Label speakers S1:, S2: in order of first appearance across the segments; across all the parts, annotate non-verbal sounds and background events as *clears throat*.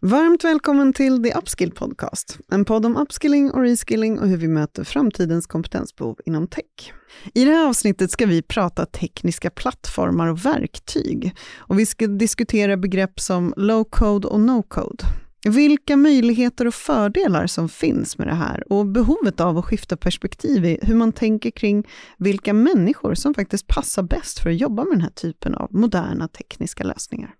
S1: Varmt välkommen till The Upskill Podcast, en podd om upskilling och reskilling och hur vi möter framtidens kompetensbehov inom tech. I det här avsnittet ska vi prata tekniska plattformar och verktyg och vi ska diskutera begrepp som low code och no code. Vilka möjligheter och fördelar som finns med det här och behovet av att skifta perspektiv i hur man tänker kring vilka människor som faktiskt passar bäst för att jobba med den här typen av moderna tekniska lösningar.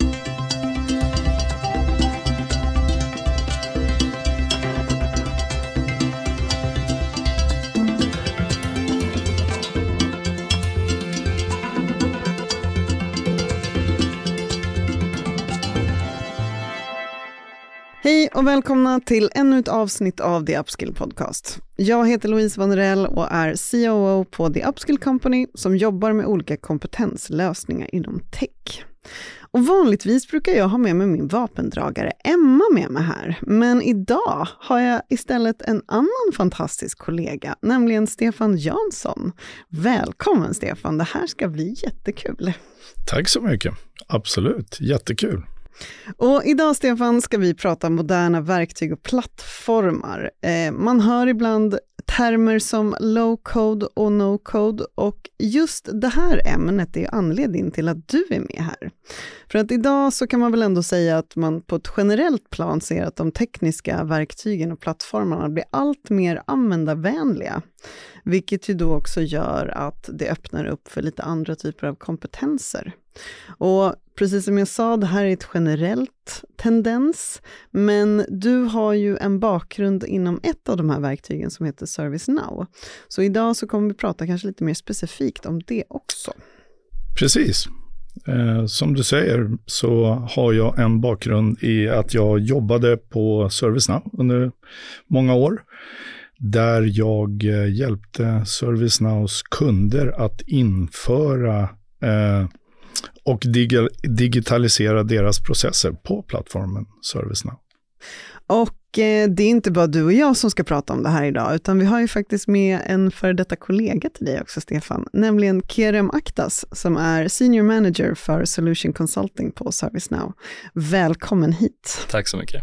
S1: Hej och välkomna till ännu ett avsnitt av The Upskill Podcast. Jag heter Louise Vanerell och är COO på The Upskill Company som jobbar med olika kompetenslösningar inom tech. Och vanligtvis brukar jag ha med mig min vapendragare Emma med mig här, men idag har jag istället en annan fantastisk kollega, nämligen Stefan Jansson. Välkommen Stefan, det här ska bli jättekul.
S2: Tack så mycket, absolut, jättekul.
S1: Och idag, Stefan, ska vi prata moderna verktyg och plattformar. Eh, man hör ibland termer som low code och no code och just det här ämnet är anledningen till att du är med här. För att idag så kan man väl ändå säga att man på ett generellt plan ser att de tekniska verktygen och plattformarna blir allt mer användarvänliga, vilket ju då också gör att det öppnar upp för lite andra typer av kompetenser. Och precis som jag sa, det här är ett generellt tendens, men du har ju en bakgrund inom ett av de här verktygen som heter ServiceNow. Så idag så kommer vi prata kanske lite mer specifikt om det också.
S2: Precis. Eh, som du säger så har jag en bakgrund i att jag jobbade på ServiceNow under många år. Där jag eh, hjälpte ServiceNows kunder att införa eh, och dig digitalisera deras processer på plattformen ServiceNow.
S1: Och eh, det är inte bara du och jag som ska prata om det här idag, utan vi har ju faktiskt med en före detta kollega till dig också, Stefan, nämligen Kerem Aktas, som är Senior Manager för Solution Consulting på ServiceNow. Välkommen hit.
S3: Tack så mycket.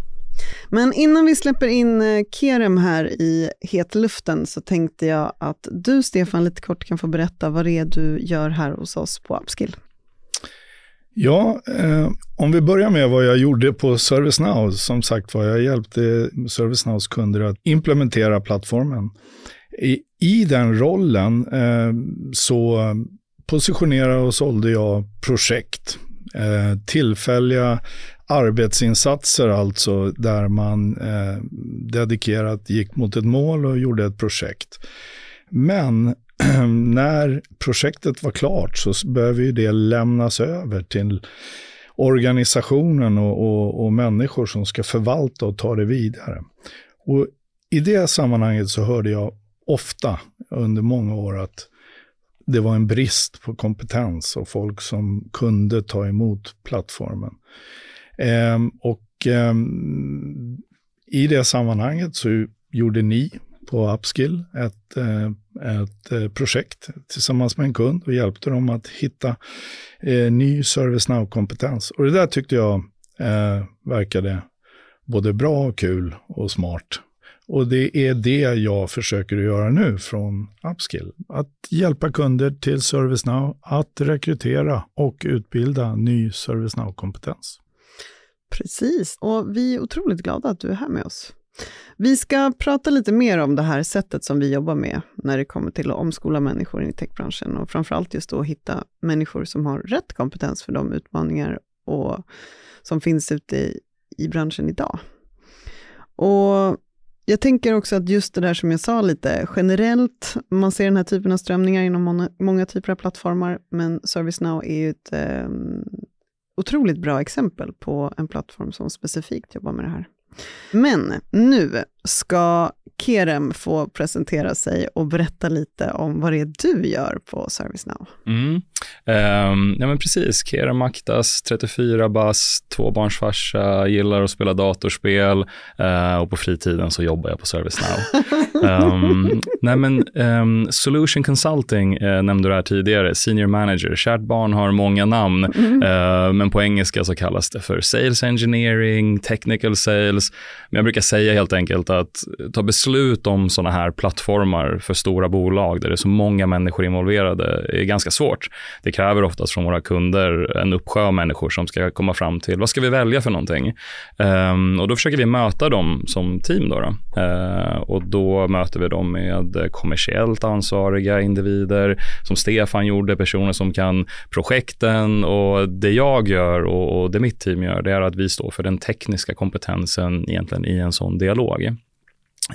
S1: Men innan vi släpper in eh, Kerem här i hetluften så tänkte jag att du, Stefan, lite kort kan få berätta vad det är du gör här hos oss på Upskill.
S2: Ja, eh, om vi börjar med vad jag gjorde på ServiceNow. Som sagt var, jag hjälpte ServiceNows kunder att implementera plattformen. I, i den rollen eh, så positionerade och sålde jag projekt. Eh, tillfälliga arbetsinsatser alltså, där man eh, dedikerat gick mot ett mål och gjorde ett projekt. Men *clears throat* när projektet var klart så behöver ju det lämnas över till organisationen och, och, och, människor som ska förvalta och ta det vidare. Och I det sammanhanget så hörde jag ofta under många år att det var en brist på kompetens och folk som kunde ta emot plattformen. Ehm, och ehm, i det sammanhanget så gjorde ni på Upskill ett, eh, ett eh, projekt tillsammans med en kund och hjälpte dem att hitta eh, ny ServiceNow-kompetens. Och det där tyckte jag eh, verkade både bra och kul och smart. Och det är det jag försöker göra nu från Upskill. Att hjälpa kunder till ServiceNow att rekrytera och utbilda ny ServiceNow-kompetens.
S1: Precis, och vi är otroligt glada att du är här med oss. Vi ska prata lite mer om det här sättet som vi jobbar med när det kommer till att omskola människor i techbranschen och framförallt just då hitta människor som har rätt kompetens för de utmaningar och, som finns ute i, i branschen idag. Och jag tänker också att just det där som jag sa lite generellt, man ser den här typen av strömningar inom många, många typer av plattformar, men ServiceNow är ju ett eh, otroligt bra exempel på en plattform som specifikt jobbar med det här. Men nu ska Kerem få presentera sig och berätta lite om vad det är du gör på ServiceNow.
S3: Mm. Um, ja, men precis. Kerem Aktas, 34 bast, tvåbarnsfarsa, gillar att spela datorspel uh, och på fritiden så jobbar jag på ServiceNow. um, *laughs* nej, men, um, Solution Consulting uh, nämnde du här tidigare, Senior Manager. Kärt barn har många namn, mm. uh, men på engelska så kallas det för Sales Engineering, Technical Sales. Men jag brukar säga helt enkelt att ta beslut om sådana här plattformar för stora bolag där det är så många människor involverade är ganska svårt. Det kräver oftast från våra kunder en uppsjö av människor som ska komma fram till vad ska vi välja för någonting? Um, och då försöker vi möta dem som team. Då, då. Uh, och då möter vi dem med kommersiellt ansvariga individer som Stefan gjorde, personer som kan projekten och det jag gör och, och det mitt team gör det är att vi står för den tekniska kompetensen egentligen i en sån dialog.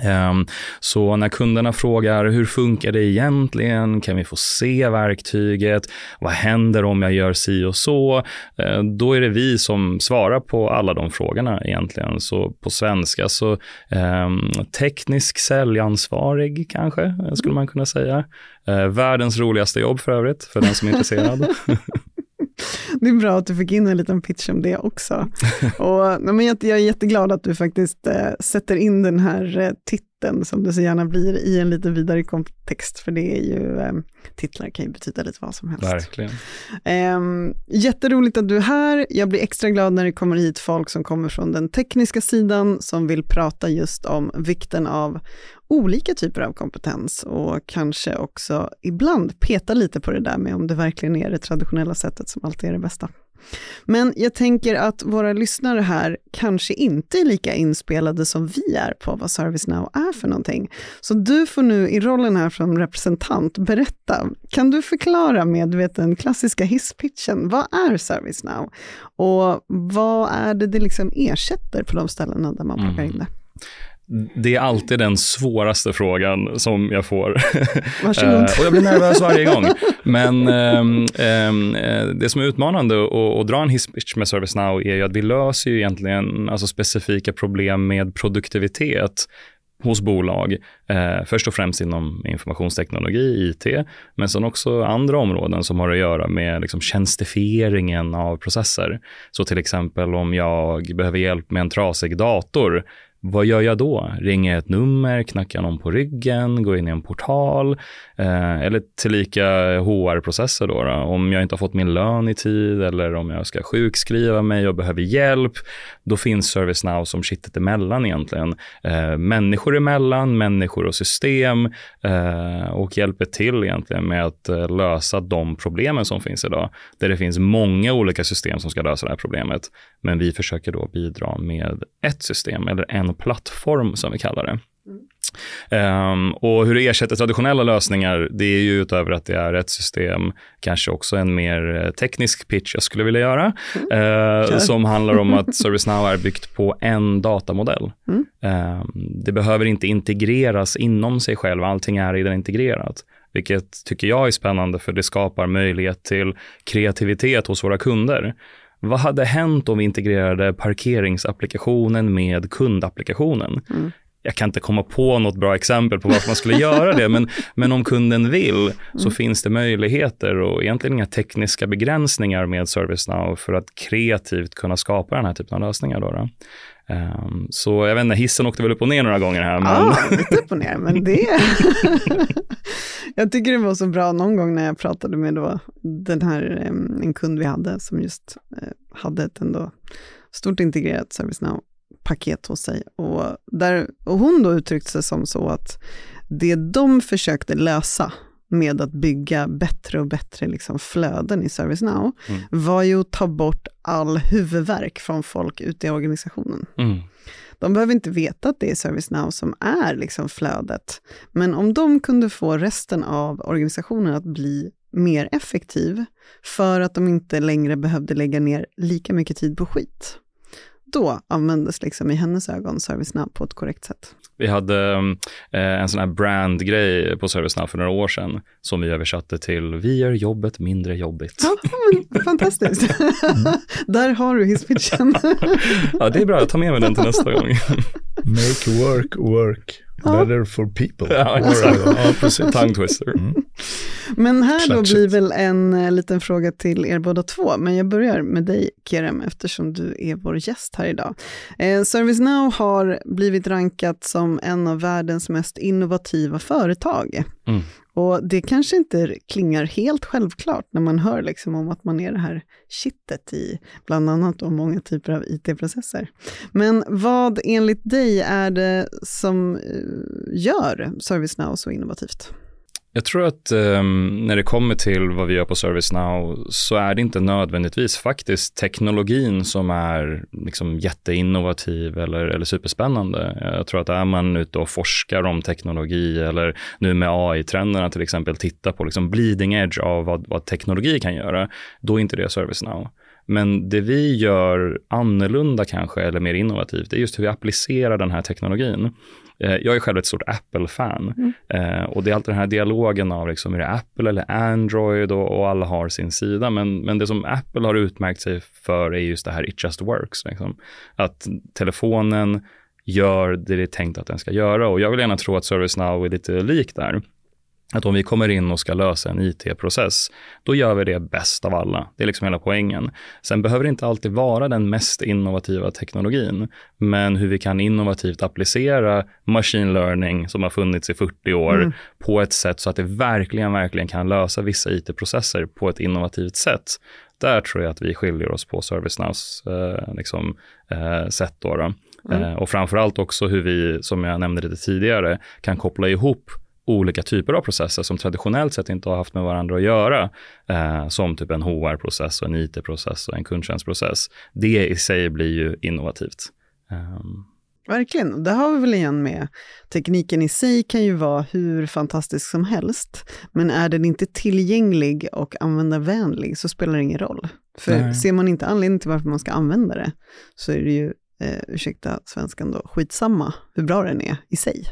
S3: Ehm, så när kunderna frågar hur funkar det egentligen? Kan vi få se verktyget? Vad händer om jag gör si och så? Ehm, då är det vi som svarar på alla de frågorna egentligen. Så på svenska så eh, teknisk säljansvarig kanske skulle man kunna säga. Eh, världens roligaste jobb för övrigt för den som är intresserad. *laughs* *laughs*
S1: Det är bra att du fick in en liten pitch om det också. *laughs* Och, men jag, jag är jätteglad att du faktiskt eh, sätter in den här eh, titeln som det så gärna blir i en lite vidare kontext, för det är ju, eh, titlar kan ju betyda lite vad som helst.
S3: Verkligen.
S1: Eh, jätteroligt att du är här. Jag blir extra glad när det kommer hit folk som kommer från den tekniska sidan, som vill prata just om vikten av olika typer av kompetens och kanske också ibland peta lite på det där med om det verkligen är det traditionella sättet som alltid är det bästa. Men jag tänker att våra lyssnare här kanske inte är lika inspelade som vi är på vad ServiceNow är för någonting. Så du får nu i rollen här som representant berätta. Kan du förklara med vet, den klassiska hisspitchen, vad är ServiceNow? Och vad är det det liksom ersätter på de ställena där man plockar in det?
S3: Det är alltid den svåraste frågan som jag får. *laughs*
S1: Varsågod. Eh,
S3: och jag blir nervös varje gång. Men um, um, det som är utmanande att dra en hisspitch med ServiceNow är ju att vi löser ju egentligen alltså specifika problem med produktivitet hos bolag. Eh, först och främst inom informationsteknologi, IT, men sen också andra områden som har att göra med liksom, tjänstifieringen av processer. Så till exempel om jag behöver hjälp med en trasig dator, vad gör jag då? Ringer jag ett nummer, knackar någon på ryggen, går in i en portal eh, eller tillika HR-processer då, då, Om jag inte har fått min lön i tid eller om jag ska sjukskriva mig och behöver hjälp, då finns ServiceNow som kittet emellan egentligen. Eh, människor emellan, människor och system eh, och hjälper till egentligen med att eh, lösa de problemen som finns idag. Där det finns många olika system som ska lösa det här problemet. Men vi försöker då bidra med ett system eller en plattform som vi kallar det. Um, och hur det ersätter traditionella lösningar, det är ju utöver att det är ett system, kanske också en mer eh, teknisk pitch jag skulle vilja göra, uh, som handlar om att *laughs* ServiceNow är byggt på en datamodell. Mm. Um, det behöver inte integreras inom sig själv, allting är redan integrerat vilket tycker jag är spännande för det skapar möjlighet till kreativitet hos våra kunder. Vad hade hänt om vi integrerade parkeringsapplikationen med kundapplikationen? Mm. Jag kan inte komma på något bra exempel på varför man skulle göra det, men, men om kunden vill så mm. finns det möjligheter och egentligen inga tekniska begränsningar med ServiceNow för att kreativt kunna skapa den här typen av lösningar. Då, då. Um, så jag vet inte, hissen åkte väl upp och ner några gånger här. Men...
S1: Ja, lite upp och ner, men det... *laughs* jag tycker det var så bra någon gång när jag pratade med då den här, en kund vi hade som just eh, hade ett ändå stort integrerat ServiceNow-paket hos sig. Och, där, och hon då uttryckte sig som så att det de försökte lösa med att bygga bättre och bättre liksom flöden i ServiceNow mm. var ju att ta bort all huvudvärk från folk ute i organisationen. Mm. De behöver inte veta att det är ServiceNow som är liksom flödet, men om de kunde få resten av organisationen att bli mer effektiv, för att de inte längre behövde lägga ner lika mycket tid på skit, då användes liksom i hennes ögon ServiceNow på ett korrekt sätt.
S3: Vi hade eh, en sån här brandgrej på ServiceNow för några år sedan som vi översatte till Vi gör jobbet mindre jobbigt.
S1: Ja, men, fantastiskt. Mm. *laughs* Där har du hisspitchen. *laughs*
S3: ja, det är bra. Jag tar med mig den till nästa gång.
S2: Make work work better for people.
S3: Ja, exakt.
S2: Ja.
S3: Tongue twister.
S2: Mm.
S1: Men här då
S2: Klatschigt.
S1: blir väl en eh, liten fråga till er båda två, men jag börjar med dig Kerem eftersom du är vår gäst här idag. Eh, ServiceNow har blivit rankat som en av världens mest innovativa företag.
S3: Mm.
S1: Och det kanske inte klingar helt självklart när man hör liksom om att man är det här kittet i bland annat och många typer av IT-processer. Men vad enligt dig är det som eh, gör ServiceNow så innovativt?
S3: Jag tror att um, när det kommer till vad vi gör på ServiceNow så är det inte nödvändigtvis faktiskt teknologin som är liksom jätteinnovativ eller, eller superspännande. Jag tror att är man ute och forskar om teknologi eller nu med AI-trenderna till exempel tittar på liksom bleeding edge av vad, vad teknologi kan göra, då är inte det ServiceNow. Men det vi gör annorlunda kanske, eller mer innovativt, det är just hur vi applicerar den här teknologin. Eh, Jag är själv ett stort Apple-fan
S1: Mm.
S3: eh, och det är alltid den här dialogen av liksom, är det Apple eller Android och, och alla har sin sida. Men, men det som Apple har utmärkt sig för är just det här it just works. Liksom. Att telefonen gör det det är tänkt att den ska göra och jag vill gärna tro att ServiceNow är lite lik där. Att om vi kommer in och ska lösa en IT-process, då gör vi det bäst av alla. Det är liksom hela poängen. Sen behöver det inte alltid vara den mest innovativa teknologin, men hur vi kan innovativt applicera machine learning som har funnits i 40 år
S1: Mm.
S3: på ett sätt så att det verkligen, verkligen kan lösa vissa IT-processer på ett innovativt sätt. Där tror jag att vi skiljer oss på ServiceNows eh, liksom, eh, sätt. Då, då.
S1: Mm.
S3: Eh, och framförallt också hur vi, som jag nämnde lite tidigare, kan koppla ihop olika typer av processer som traditionellt sett inte har haft med varandra att göra, eh, som typ en HR-process och en IT-process och en kundtjänstprocess. Det i sig blir ju innovativt. Ehm,
S1: Verkligen, och det har vi väl igen med. Tekniken i sig kan ju vara hur fantastisk som helst, men är den inte tillgänglig och användarvänlig så spelar det ingen roll. För
S3: Nej.
S1: ser man inte anledning till varför man ska använda det, så är det ju, eh, ursäkta svenskan då, skitsamma hur bra den är i sig.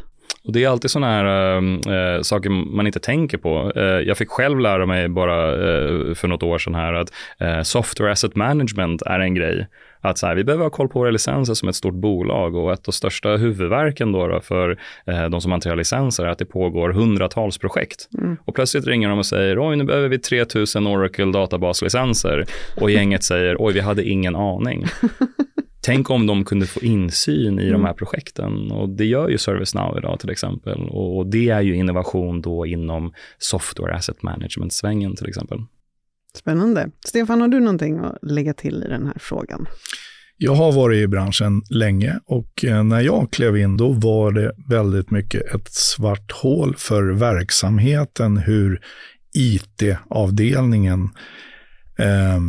S3: Och det är alltid sådana här äh, saker man inte tänker på. Eh, jag fick själv lära mig bara eh, för något år sedan här att software asset management är en grej. Att så här, vi behöver ha koll på våra licenser som ett stort bolag och ett av största huvudverken då, då för de som hanterar licenser är att det pågår hundratals projekt.
S1: Mm.
S3: Och plötsligt ringer de och säger oj nu behöver vi 3000 Oracle databaslicenser och gänget säger oj vi hade ingen aning. *laughs* Tänk om de kunde få insyn i de här projekten och det gör ju ServiceNow idag till exempel och det är ju innovation då inom software asset management-svängen till exempel.
S1: Spännande. Stefan, har du någonting att lägga till i den här frågan?
S2: Jag har varit i branschen länge och eh, när jag klev in då var det väldigt mycket ett svart hål för verksamheten, hur IT-avdelningen eh,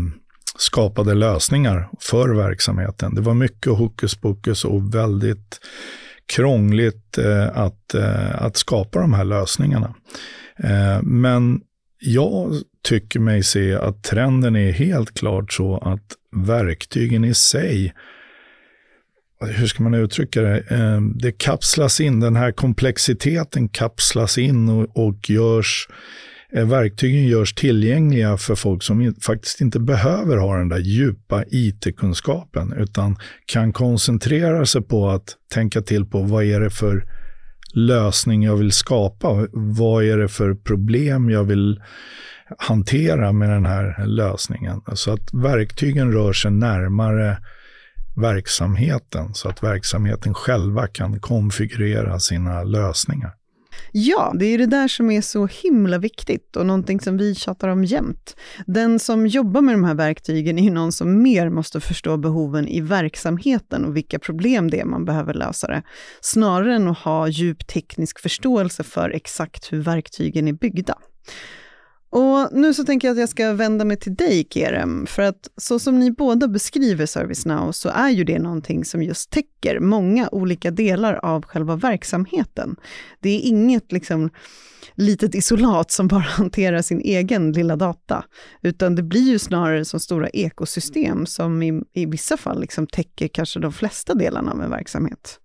S2: skapade lösningar för verksamheten. Det var mycket hokus pokus och väldigt krångligt eh, att, eh, att skapa de här lösningarna. Eh, men jag tycker mig se att trenden är helt klart så att verktygen i sig, hur ska man uttrycka det, eh, det kapslas in, den här komplexiteten kapslas in och, och görs, eh, Eh, verktygen görs tillgängliga för folk som faktiskt inte behöver ha den där djupa IT-kunskapen, utan kan koncentrera sig på att tänka till på vad är det för lösning jag vill skapa, vad är det för problem jag vill hantera med den här lösningen. Så att verktygen rör sig närmare verksamheten så att verksamheten själva kan konfigurera sina lösningar.
S1: Ja, det är det där som är så himla viktigt och någonting som vi tjatar om jämt. Den som jobbar med de här verktygen är ju någon som mer måste förstå behoven i verksamheten och vilka problem det är man behöver lösa det, snarare än att ha djup teknisk förståelse för exakt hur verktygen är byggda. Och nu så tänker jag att jag ska vända mig till dig, Kerem, för att så som ni båda beskriver ServiceNow så är ju det någonting som just täcker många olika delar av själva verksamheten. Det är inget liksom litet isolat som bara *laughs* hanterar sin egen lilla data, utan det blir ju snarare som stora ekosystem som i, i vissa fall liksom täcker kanske de flesta delarna av en verksamhet.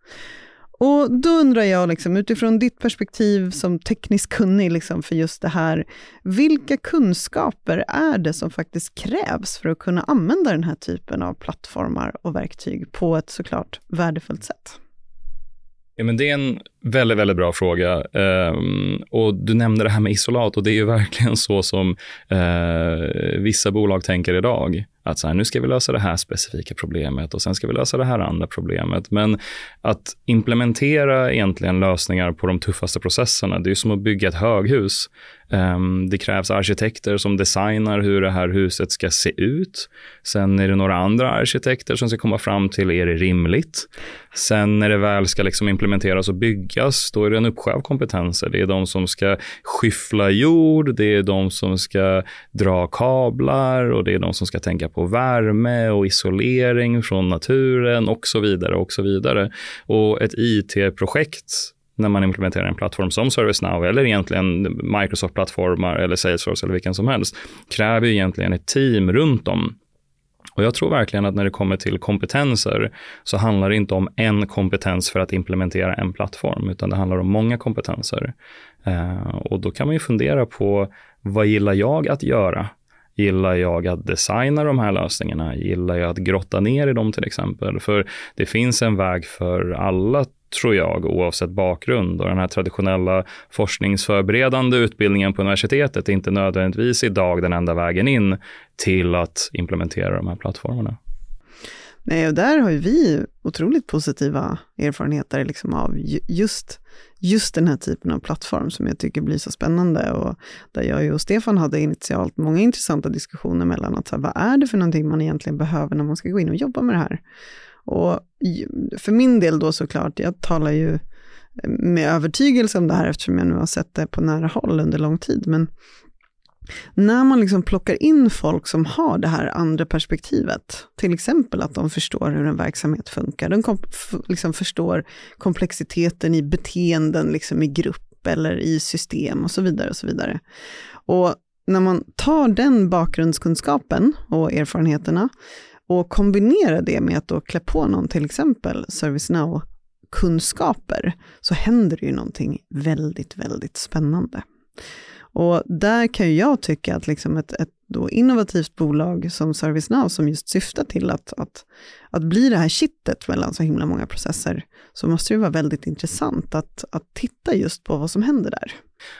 S1: Och då undrar jag, liksom, utifrån ditt perspektiv som tekniskt kunnig liksom, för just det här, vilka kunskaper är det som faktiskt krävs för att kunna använda den här typen av plattformar och verktyg på ett såklart värdefullt sätt?
S3: Ja, men det är en väldigt, väldigt bra fråga. Um, och du nämnde det här med isolat och det är ju *laughs* verkligen så som uh, vissa bolag tänker idag. Att så här, nu ska vi lösa det här specifika problemet och sen ska vi lösa det här andra problemet. Men att implementera egentligen lösningar på de tuffaste processerna, det är som att bygga ett höghus. Ehm, det krävs arkitekter som designar hur det här huset ska se ut. Sen är det några andra arkitekter som ska komma fram till, är det rimligt? Sen när det väl ska liksom implementeras och byggas, då är det en uppsjö av kompetenser. Det är de som ska skyffla jord, det är de som ska dra kablar och det är de som ska tänka på värme och isolering från naturen och så vidare och så vidare. Och ett IT-projekt när man implementerar en plattform som ServiceNow eller egentligen Microsoft-plattformar eller Salesforce eller vilken som helst kräver egentligen ett team runt om och jag tror verkligen att när det kommer till kompetenser så handlar det inte om en kompetens för att implementera en plattform, utan det handlar om många kompetenser. Eh, och då kan man ju fundera på vad gillar jag att göra? Gillar jag att designa de här lösningarna? Gillar jag att grotta ner i dem till exempel? För det finns en väg för alla tror jag, oavsett bakgrund. Och den här traditionella forskningsförberedande utbildningen på universitetet är inte nödvändigtvis idag den enda vägen in till att implementera de här plattformarna.
S1: Nej, och där har ju vi otroligt positiva erfarenheter liksom av just, just den här typen av plattform som jag tycker blir så spännande och där jag och Stefan hade initialt många intressanta diskussioner mellan att så här, vad är det för någonting man egentligen behöver när man ska gå in och jobba med det här? Och för min del då såklart, jag talar ju med övertygelse om det här eftersom jag nu har sett det på nära håll under lång tid. Men när man liksom plockar in folk som har det här andra perspektivet, till exempel att de förstår hur en verksamhet funkar, de kom, liksom förstår komplexiteten i beteenden liksom i grupp eller i system och så vidare. Och så vidare. Och när man tar den bakgrundskunskapen och erfarenheterna och kombinera det med att då klä på någon till exempel ServiceNow-kunskaper, så händer det ju någonting väldigt, väldigt spännande. Och där kan ju jag tycka att liksom ett, ett då innovativt bolag som ServiceNow, som just syftar till att, att, att bli det här kittet mellan så himla många processer, så måste det vara väldigt intressant att, att titta just på vad som händer där.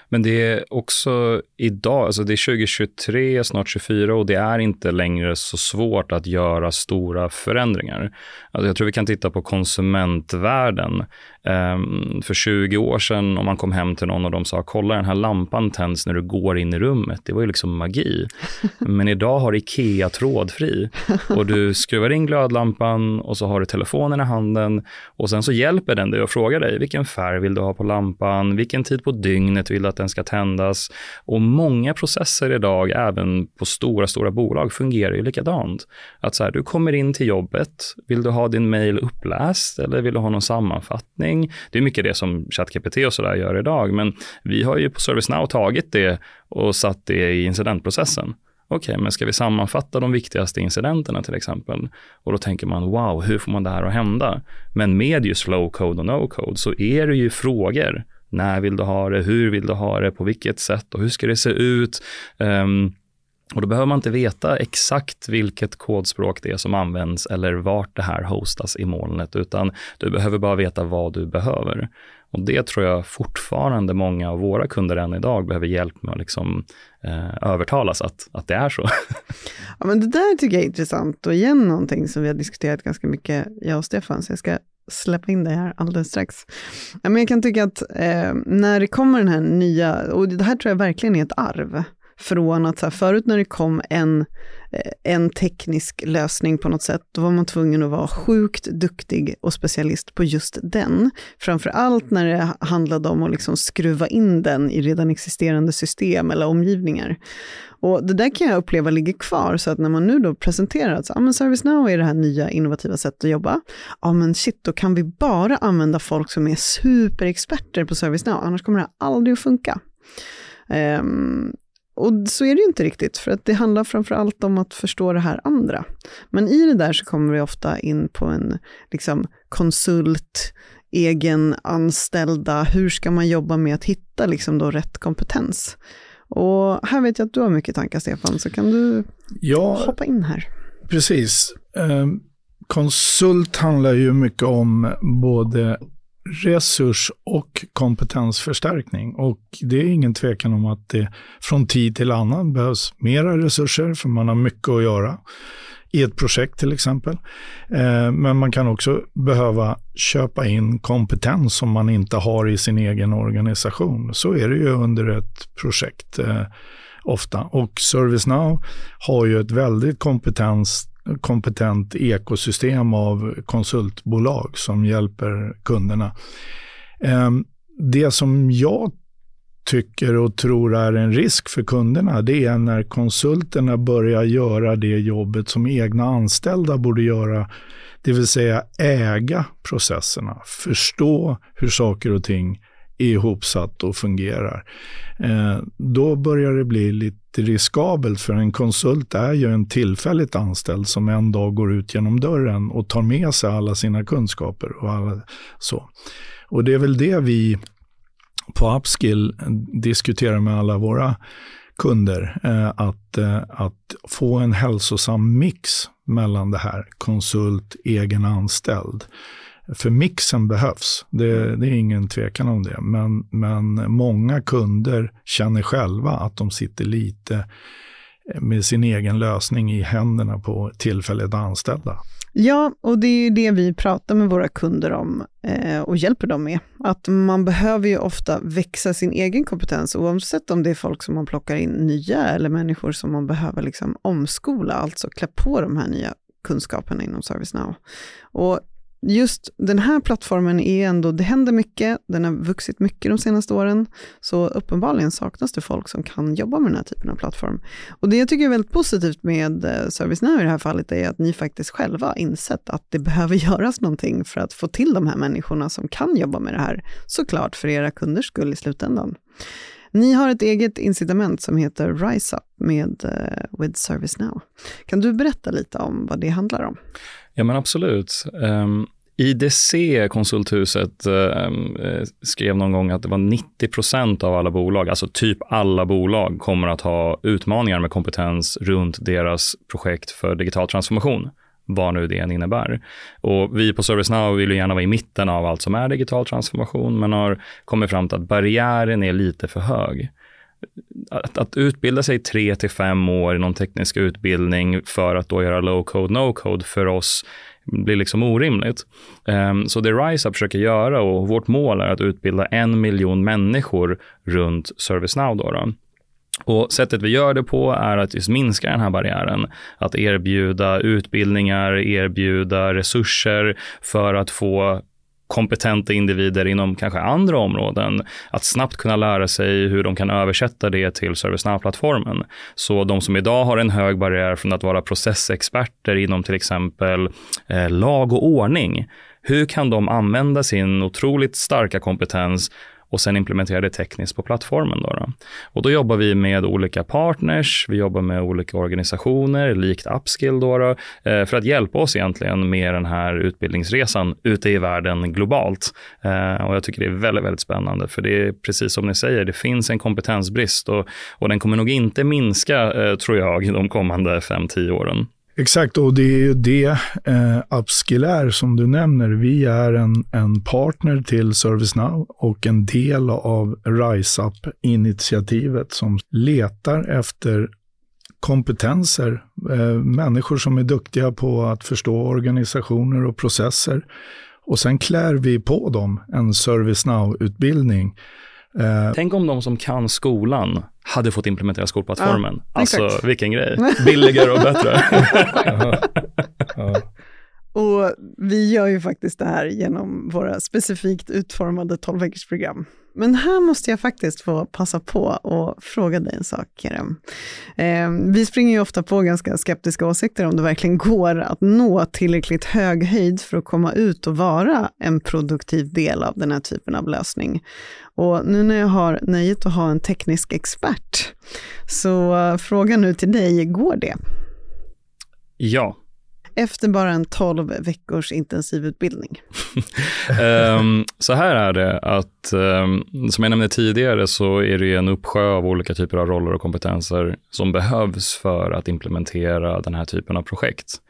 S3: Men det är också idag, alltså det är 2023, snart 24 och det är inte längre så svårt att göra stora förändringar. Alltså jag tror vi kan titta på konsumentvärlden. Um, för 20 år sedan om man kom hem till någon och de sa kolla den här lampan tänds när du går in i rummet. Det var ju liksom magi. *laughs* Men idag har Ikea trådfri och du skruvar in glödlampan och så har du telefonen i handen och sen så hjälper den dig och frågar dig vilken färg vill du ha på lampan, vilken tid på dygnet vill du att den ska tändas och många processer idag, även på stora, stora bolag, fungerar ju likadant. Att så här, du kommer in till jobbet, vill du ha din mail uppläst eller vill du ha någon sammanfattning? Det är mycket det som ChatGPT och sådär gör idag, men vi har ju på ServiceNow tagit det och satt det i incidentprocessen. Okej, okay, men ska vi sammanfatta de viktigaste incidenterna till exempel? Och då tänker man, wow, hur får man det här att hända? Men med just flow code och no code så är det ju frågor. När vill du ha det? Hur vill du ha det? På vilket sätt? Och hur ska det se ut? Um, och då behöver man inte veta exakt vilket kodspråk det är som används eller vart det här hostas i molnet, utan du behöver bara veta vad du behöver. Och det tror jag fortfarande många av våra kunder än idag behöver hjälp med att liksom, eh, övertalas att, att det är så.
S1: Ja, men det där tycker jag är intressant och igen någonting som vi har diskuterat ganska mycket, jag och Stefan, så jag ska släppa in dig här alldeles strax. Men jag kan tycka att eh, när det kommer den här nya, och det här tror jag verkligen är ett arv, från att så här, förut när det kom en, eh, en teknisk lösning på något sätt, då var man tvungen att vara sjukt duktig och specialist på just den. Framför allt när det handlade om att liksom skruva in den i redan existerande system eller omgivningar. Och det där kan jag uppleva ligger kvar, så att när man nu då presenterar att ah, men ServiceNow är det här nya innovativa sättet att jobba, ja men shit, då kan vi bara använda folk som är superexperter på ServiceNow, annars kommer det aldrig att funka. Um, och så är det ju inte riktigt, för att det handlar framför allt om att förstå det här andra. Men i det där så kommer vi ofta in på en liksom, konsult, egen anställda, hur ska man jobba med att hitta liksom, då rätt kompetens? Och här vet jag att du har mycket tankar, Stefan, så kan du ja, hoppa in här.
S2: Precis. Eh, konsult handlar ju mycket om både resurs och kompetensförstärkning. Och det är ingen tvekan om att det från tid till annan behövs mera resurser, för man har mycket att göra i ett projekt till exempel. Eh, men man kan också behöva köpa in kompetens som man inte har i sin egen organisation. Så är det ju under ett projekt eh, ofta. Och ServiceNow har ju ett väldigt kompetens kompetent ekosystem av konsultbolag som hjälper kunderna. Ehm, det som jag tycker och tror är en risk för kunderna, det är när konsulterna börjar göra det jobbet som egna anställda borde göra, det vill säga äga processerna, förstå hur saker och ting är ihopsatt och fungerar. Eh, då börjar det bli lite riskabelt för en konsult är ju en tillfälligt anställd som en dag går ut genom dörren och tar med sig alla sina kunskaper och alla så. Och det är väl det vi på Upskill diskuterar med alla våra kunder, eh, att, eh, att få en hälsosam mix mellan det här, konsult, egen anställd. För mixen behövs, det, det, är ingen tvekan om det. Men, men många kunder känner själva att de sitter lite med sin egen lösning i händerna på tillfälligt anställda.
S1: Ja, och det är ju det vi pratar med våra kunder om eh, och hjälper dem med. Att man behöver ju ofta växa sin egen kompetens, oavsett om det är folk som man plockar in nya eller människor som man behöver liksom omskola, alltså klä på de här nya kunskaperna inom ServiceNow. Och just den här plattformen är ändå, det händer mycket, den har vuxit mycket de senaste åren, så uppenbarligen saknas det folk som kan jobba med den här typen av plattform. Och det jag tycker är väldigt positivt med eh, ServiceNow i det här fallet är att ni faktiskt själva insett att det *laughs* behöver göras någonting för att få till de här människorna som kan jobba med det här, såklart för era kunders skull i slutändan. Ni har ett eget incitament som heter RiseUp med uh, With Service Now. Kan du berätta lite om vad det handlar om?
S3: Ja, men absolut. Ehm, um, IDC, konsulthuset, um, skrev någon gång att det var 90 procent av alla bolag, alltså typ alla bolag, kommer att ha utmaningar med kompetens runt deras projekt för digital transformation vad nu det än innebär. Och vi på ServiceNow vill ju gärna vara i mitten av allt som är digital transformation, men har kommit fram till att barriären är lite för hög. Att, att utbilda sig tre till fem år i någon teknisk utbildning för att då göra low code, no code för oss blir liksom orimligt. Um, så det RiseUp försöker göra och vårt mål är att utbilda en miljon människor runt ServiceNow. Då, då. Och sättet vi gör det på är att just minska den här barriären. Att erbjuda utbildningar, erbjuda resurser för att få kompetenta individer inom kanske andra områden att snabbt kunna lära sig hur de kan översätta det till ServiceNow-plattformen. Så de som idag har en hög barriär från att vara processexperter inom till exempel eh, lag och ordning, hur kan de använda sin otroligt starka kompetens och sen implementera det tekniskt på plattformen. Då, då. Och då jobbar vi med olika partners, vi jobbar med olika organisationer, likt Upskill, då, då eh, för att hjälpa oss egentligen med den här utbildningsresan ute i världen globalt. Eh, och jag tycker det är väldigt, väldigt spännande, för det är precis som ni säger, det finns en kompetensbrist och, och den kommer nog inte minska, eh, tror jag, de kommande 5-10 åren.
S2: Exakt, och det är ju det eh, Upskill är som du nämner. Vi är en, en partner till ServiceNow och en del av RiseUp-initiativet som letar efter kompetenser, eh, människor som är duktiga på att förstå organisationer och processer. Och sen klär vi på dem en ServiceNow-utbildning
S3: Eh, Tänk om de som kan skolan hade fått implementera skolplattformen. Ja, alltså exakt. vilken grej. *laughs* Billigare och bättre. *laughs*
S1: Och vi gör ju faktiskt det här genom våra specifikt utformade 12 veckors program. Men här måste jag faktiskt få passa på och fråga dig en sak, Kerem. Eh, vi springer ju ofta på ganska skeptiska åsikter om det verkligen går att nå tillräckligt hög höjd för att komma ut och vara en produktiv del av den här typen av lösning. Och nu när jag har nöjet att ha en teknisk expert, så frågan nu till dig, går det?
S3: Ja,
S1: efter bara en 12 veckors intensivutbildning?
S3: um, *laughs* så här är det att, um, som jag nämnde tidigare, så är det en uppsjö av olika typer av roller och kompetenser som behövs för att implementera den här typen av projekt.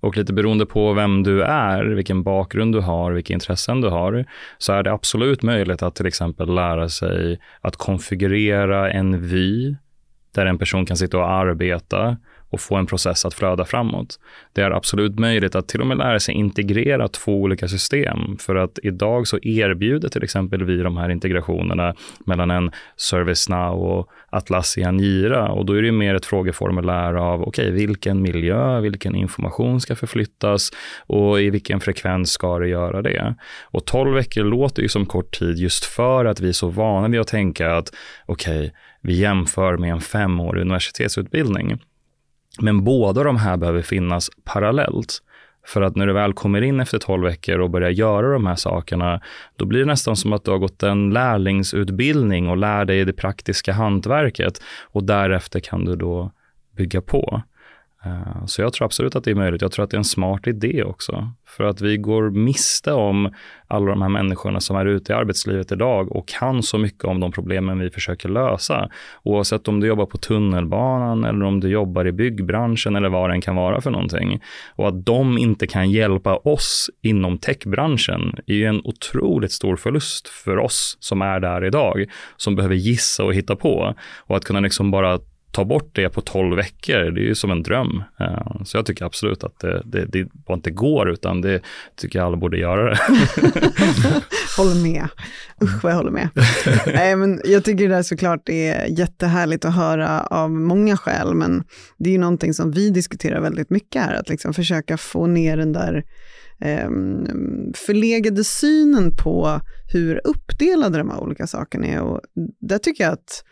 S3: Och lite beroende på vem du är, vilken bakgrund du har, vilka intressen du har, så är det absolut möjligt att till exempel lära sig att konfigurera en vy där en person kan sitta och arbeta och få en process att flöda framåt. Det är absolut möjligt att till och med lära sig integrera två olika system. För att idag så erbjuder till exempel vi de här integrationerna mellan en ServiceNow och Atlassian Jira. Och då är det mer ett frågeformulär av okej, okay, vilken miljö, vilken information ska förflyttas och i vilken frekvens ska det göra det? Och 12 veckor låter ju som kort tid just för att vi är så vana vid att tänka att okej, okay, vi jämför med en femårig universitetsutbildning. Men båda de här behöver finnas parallellt. För att när du väl kommer in efter 12 veckor och börjar göra de här sakerna, då blir det nästan som att du har gått en lärlingsutbildning och lär dig det praktiska hantverket och därefter kan du då bygga på. Eh, så jag tror absolut att det är möjligt. Jag tror att det är en smart idé också. För att vi går miste om alla de här människorna som är ute i arbetslivet idag och kan så mycket om de problemen vi försöker lösa. Oavsett om du jobbar på tunnelbanan eller om du jobbar i byggbranschen eller vad det än kan vara för någonting. Och att de inte kan hjälpa oss inom techbranschen är ju en otroligt stor förlust för oss som är där idag, som behöver gissa och hitta på. Och att kunna liksom bara ta bort det på 12 veckor, det är ju som en dröm. Eh, så jag tycker absolut att det, det, det bara inte går, utan det tycker jag alla borde göra det. *laughs*
S1: håller med. Usch vad jag håller med. *laughs* Nej, men jag tycker det här såklart är jättehärligt att höra av många skäl, men det är ju någonting som vi diskuterar väldigt mycket här, att liksom försöka få ner den där eh, förlegade synen på hur uppdelade de här olika sakerna är. Och där tycker jag att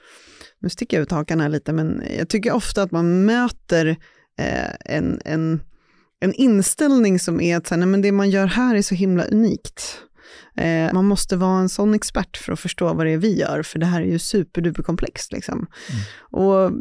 S1: nu sticker jag ut hakan här lite, men jag tycker ofta att man möter eh, en, en, en inställning som är att nej, men det man gör här är så himla unikt. Eh, man måste vara en sån expert för att förstå vad det är vi gör, för det här är ju superduperkomplext. Liksom. Mm. Och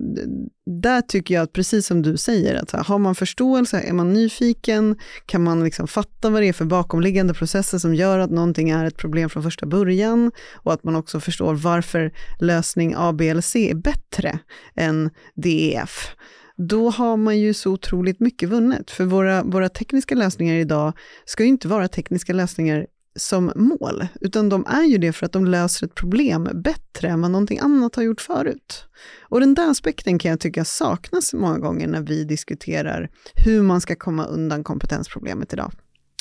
S1: där tycker jag att, precis som du säger, att har man förståelse, är man nyfiken, kan man liksom fatta vad det är för bakomliggande processer som gör att någonting är ett problem från första början och att man också förstår varför lösning A, B eller C är bättre än DEF då har man ju så otroligt mycket vunnet. För våra, våra tekniska lösningar idag ska ju inte vara tekniska lösningar som mål, utan de är ju det för att de löser ett problem bättre än vad någonting annat har gjort förut. Och den där aspekten kan jag tycka saknas många gånger när vi diskuterar hur man ska komma undan kompetensproblemet idag.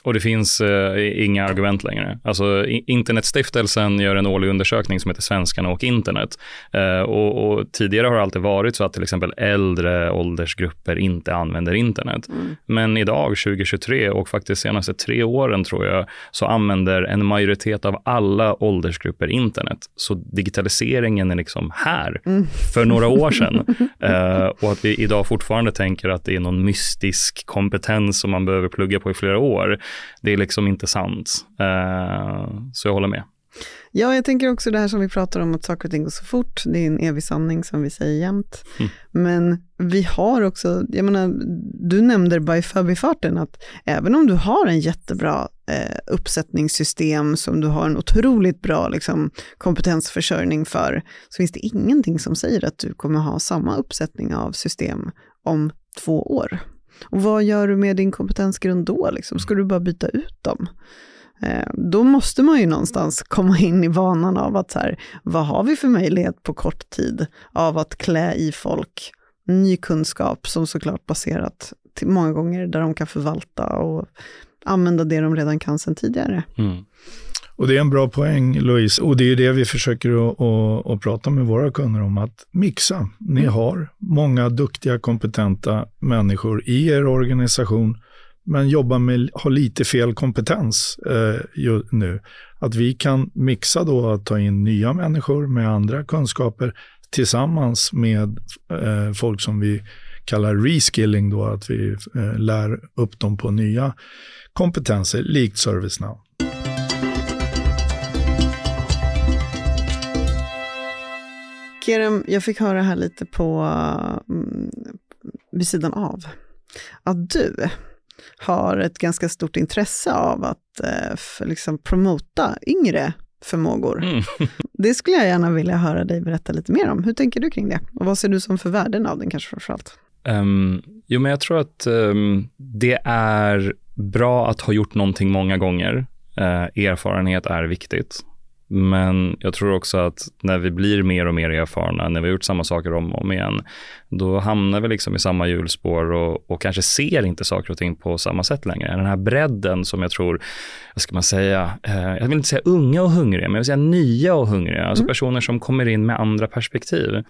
S3: Och det finns eh, inga argument längre. Alltså, Internetstiftelsen gör en årlig undersökning som heter Svenskarna och internet. Eh, och, och, tidigare har det alltid varit så att till exempel äldre åldersgrupper inte använder internet. Mm. Men idag, 2023 och faktiskt senaste tre åren tror jag, så använder en majoritet av alla åldersgrupper internet. Så digitaliseringen är liksom här, mm. för några år sedan. *laughs* eh, och att vi idag fortfarande tänker att det är någon mystisk kompetens som man behöver plugga på i flera år det är liksom inte sant. Uh, så jag håller med.
S1: Ja, jag tänker också det här som vi pratar om, att saker och ting går så fort. Det är en evig sanning som vi säger jämt. Mm. Men vi har också, jag menar, du nämnde by förbifarten att även om du har en jättebra eh, uppsättningssystem som du har en otroligt bra liksom, kompetensförsörjning för, så finns det ingenting som säger att du kommer ha samma uppsättning av system om två år. Och vad gör du med din kompetensgrund då? Liksom? Ska du bara byta ut dem? Eh, då måste man ju någonstans komma in i vanan av att så här, vad har vi för möjlighet på kort tid av att klä i folk ny kunskap som såklart baserat till många gånger där de kan förvalta och använda det de redan kan sedan tidigare. Mm.
S2: Och det är en bra poäng Louise, och det är det vi försöker att, att, att prata med våra kunder om, att mixa. Ni mm. har många duktiga, kompetenta människor i er organisation, men jobbar med, har lite fel kompetens eh, nu. Att vi kan mixa då att ta in nya människor med andra kunskaper tillsammans med eh, folk som vi kallar reskilling då, att vi eh, lär upp dem på nya kompetenser, likt ServiceNow.
S1: Kerem, jag fick höra här lite på, mm, vid sidan av, att du har ett ganska stort intresse av att eh, för, liksom promota yngre förmågor. Mm. *laughs* det skulle jag gärna vilja höra dig berätta lite mer om. Hur tänker du kring det? Och vad ser du som för värden av den kanske framförallt? Um,
S3: Jo, men jag tror att um, det är bra att ha gjort någonting många gånger. Uh, erfarenhet är viktigt. Men jag tror också att när vi blir mer och mer erfarna, när vi har gjort samma saker om och om igen, då hamnar vi liksom i samma hjulspår och, och kanske ser inte saker och ting på samma sätt längre. Den här bredden som jag tror, vad ska man säga, eh, jag vill inte säga unga och hungriga, men jag vill säga nya och hungriga, alltså mm. personer som kommer in med andra perspektiv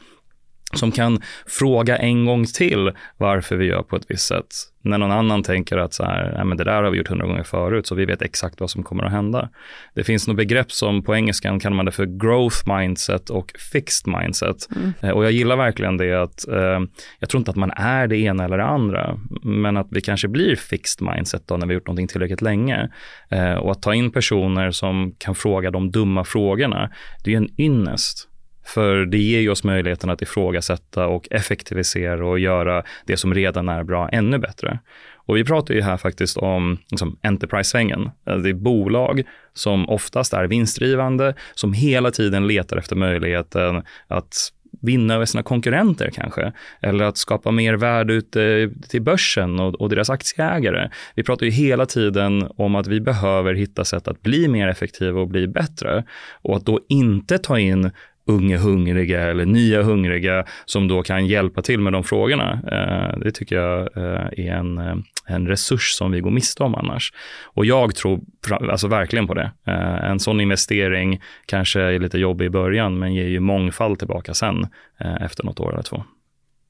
S3: som kan fråga en gång till varför vi gör på ett visst sätt. När någon annan tänker att så här, Nej, men det där har vi gjort hundra gånger förut, så vi vet exakt vad som kommer att hända. Det finns något begrepp som på engelskan kallar man det för growth mindset och fixed mindset. Mm. Eh, och jag gillar verkligen det att eh, jag tror inte att man är det ena eller det andra, men att vi kanske blir fixed mindset då när vi gjort någonting tillräckligt länge. Eh, och att ta in personer som kan fråga de dumma frågorna, det är en ynnest. För det ger ju oss möjligheten att ifrågasätta och effektivisera och göra det som redan är bra ännu bättre. Och vi pratar ju här faktiskt om liksom, Enterprise-svängen. Alltså, det är bolag som oftast är vinstdrivande, som hela tiden letar efter möjligheten att vinna över sina konkurrenter kanske, eller att skapa mer värde ute till börsen och, och, deras aktieägare. Vi pratar ju hela tiden om att vi behöver hitta sätt att bli mer effektiva och bli bättre och att då inte ta in unga hungriga eller nya hungriga som då kan hjälpa till med de frågorna. Eh, det tycker jag eh, är en, eh, en resurs som vi går miste om annars. Och jag tror alltså verkligen på det. Eh, en sån investering kanske är lite jobbig i början, men ger ju mångfald tillbaka sen eh, efter något år eller två.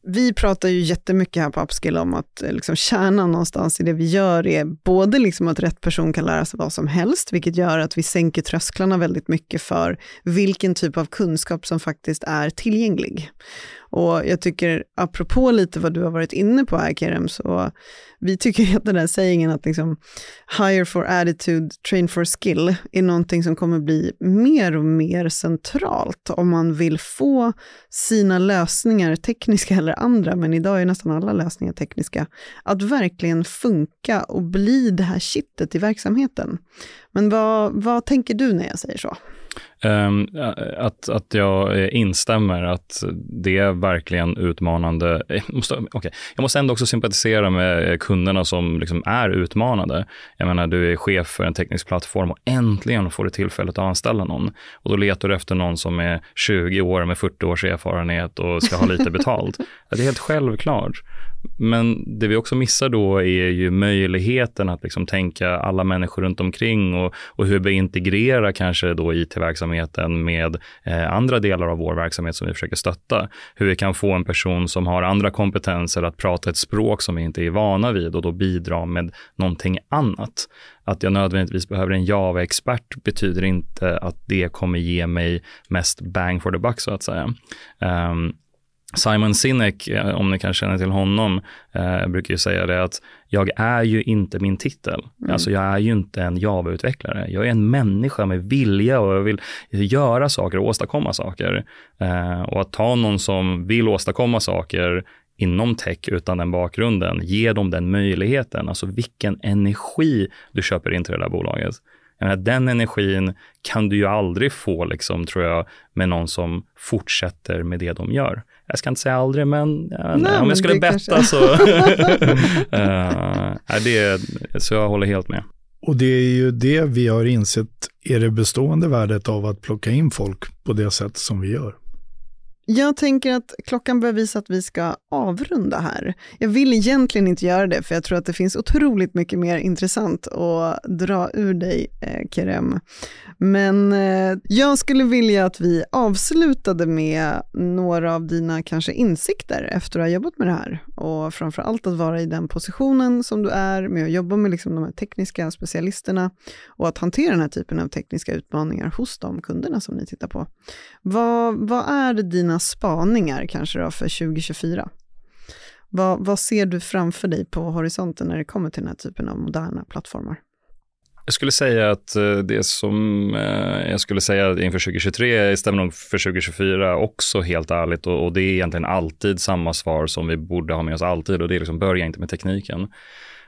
S1: Vi pratar ju jättemycket här på Upskill om att eh, liksom kärnan någonstans i det vi gör är både liksom att rätt person kan lära sig vad som helst, vilket gör att vi sänker trösklarna väldigt mycket för vilken typ av kunskap som faktiskt är tillgänglig. Och jag tycker, apropå lite vad du har varit inne på här Kerem, så vi tycker att den där sägningen att liksom hire for attitude, train for skill är någonting som kommer bli mer och mer centralt om man vill få sina lösningar, tekniska eller andra, men idag är nästan alla lösningar tekniska, att verkligen funka och bli det här kittet i verksamheten. Men vad, vad tänker du när jag säger så?
S3: Um, att, att jag instämmer att det är verkligen utmanande. Jag måste, okay. jag måste ändå också sympatisera med kunderna som liksom är utmanade. Jag menar, du är chef för en teknisk plattform och äntligen får du tillfället att anställa någon. Och då letar du efter någon som är 20 år med 40 års erfarenhet och ska ha lite betalt. *laughs* det är helt självklart. Men det vi också missar då är ju möjligheten att liksom tänka alla människor runt omkring och, och hur vi integrerar kanske då IT-verksamheten med eh, andra delar av vår verksamhet som vi försöker stötta. Hur vi kan få en person som har andra kompetenser att prata ett språk som vi inte är vana vid och då bidra med någonting annat. Att jag nödvändigtvis behöver en Java-expert betyder inte att det kommer ge mig mest bang for the buck så att säga. Um, Simon Sinek, eh, om ni kan känna till honom, eh, brukar ju säga det att jag är ju inte min titel. Mm. Alltså jag är ju inte en Java-utvecklare. Jag är en människa med vilja och jag vill göra saker och åstadkomma saker. Eh, och att ta någon som vill åstadkomma saker inom tech utan den bakgrunden, ge dem den möjligheten. Alltså vilken energi du köper in till det där bolaget. Menar, den energin kan du ju aldrig få, liksom, tror jag, med någon som fortsätter med det de gör jag ska inte säga aldrig, men, ja, nej, om jag skulle betta kanske... så... *laughs* *laughs* uh, det, så jag håller helt med.
S2: Och det är ju det vi har insett är det bestående värdet av att plocka in folk på det sätt som vi gör.
S1: Jag tänker att klockan börjar visa att vi ska avrunda här. Jag vill egentligen inte göra det, för jag tror att det finns otroligt mycket mer intressant att dra ur dig, eh, Kerem. Men eh, jag skulle vilja att vi avslutade med några av dina kanske insikter efter att ha jobbat med det här. Och framför allt att vara i den positionen som du är med att jobba med liksom de här tekniska specialisterna och att hantera den här typen av tekniska utmaningar hos de kunderna som ni tittar på. Vad, vad är dina spaningar kanske då för 2024? Vad, vad ser du framför dig på horisonten när det kommer till den här typen av moderna plattformar?
S3: Jag skulle säga att eh, det som eh, jag skulle säga inför 2023 stämmer nog för 2024 också helt ärligt och, och det är egentligen alltid samma svar som vi borde ha med oss alltid och det är liksom börja inte med tekniken.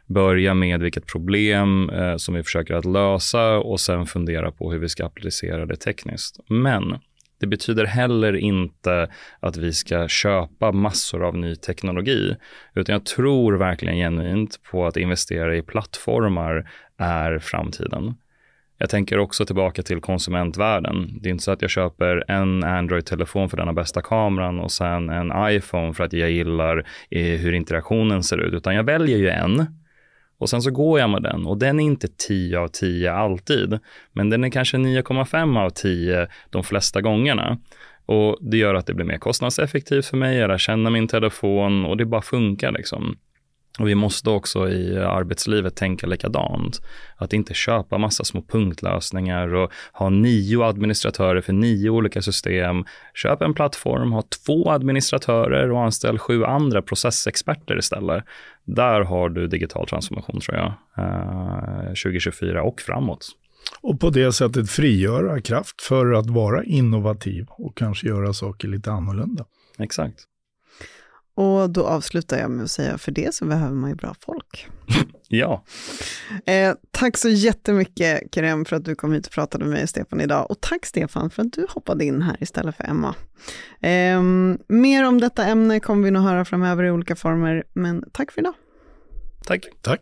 S3: Börja med vilket problem eh, som vi försöker att lösa och sen fundera på hur vi ska applicera det tekniskt. Men det betyder heller inte att vi ska köpa massor av ny teknologi, utan jag tror verkligen genuint på att investera i plattformar är framtiden. Jag tänker också tillbaka till konsumentvärlden. Det är inte så att jag köper en Android-telefon för den har bästa kameran och sen en iPhone för att jag gillar eh, hur interaktionen ser ut, utan jag väljer ju en och sen så går jag med den och den är inte 10 av 10 alltid, men den är kanske 9,5 av 10 de flesta gångerna. Och det gör att det blir mer kostnadseffektivt för mig, jag lär känna min telefon och det bara funkar liksom. Och vi måste också i arbetslivet tänka likadant. Att inte köpa massa små punktlösningar och ha nio administratörer för nio olika system. Köp en plattform, ha två administratörer och anställ sju andra processexperter istället. Där har du digital transformation tror jag, 2024 och framåt.
S2: Och på det sättet frigöra kraft för att vara innovativ och kanske göra saker lite annorlunda.
S3: Exakt.
S1: Och då avslutar jag med att säga, för det så behöver man ju bra folk. *laughs*
S3: ja.
S1: Eh, tack så jättemycket Kerem för att du kom hit och pratade med mig och Stefan idag. Och tack Stefan för att du hoppade in här istället för Emma. Eh, mer om detta ämne kommer vi nog höra framöver i olika former, men tack för idag.
S3: Tack.
S2: Tack.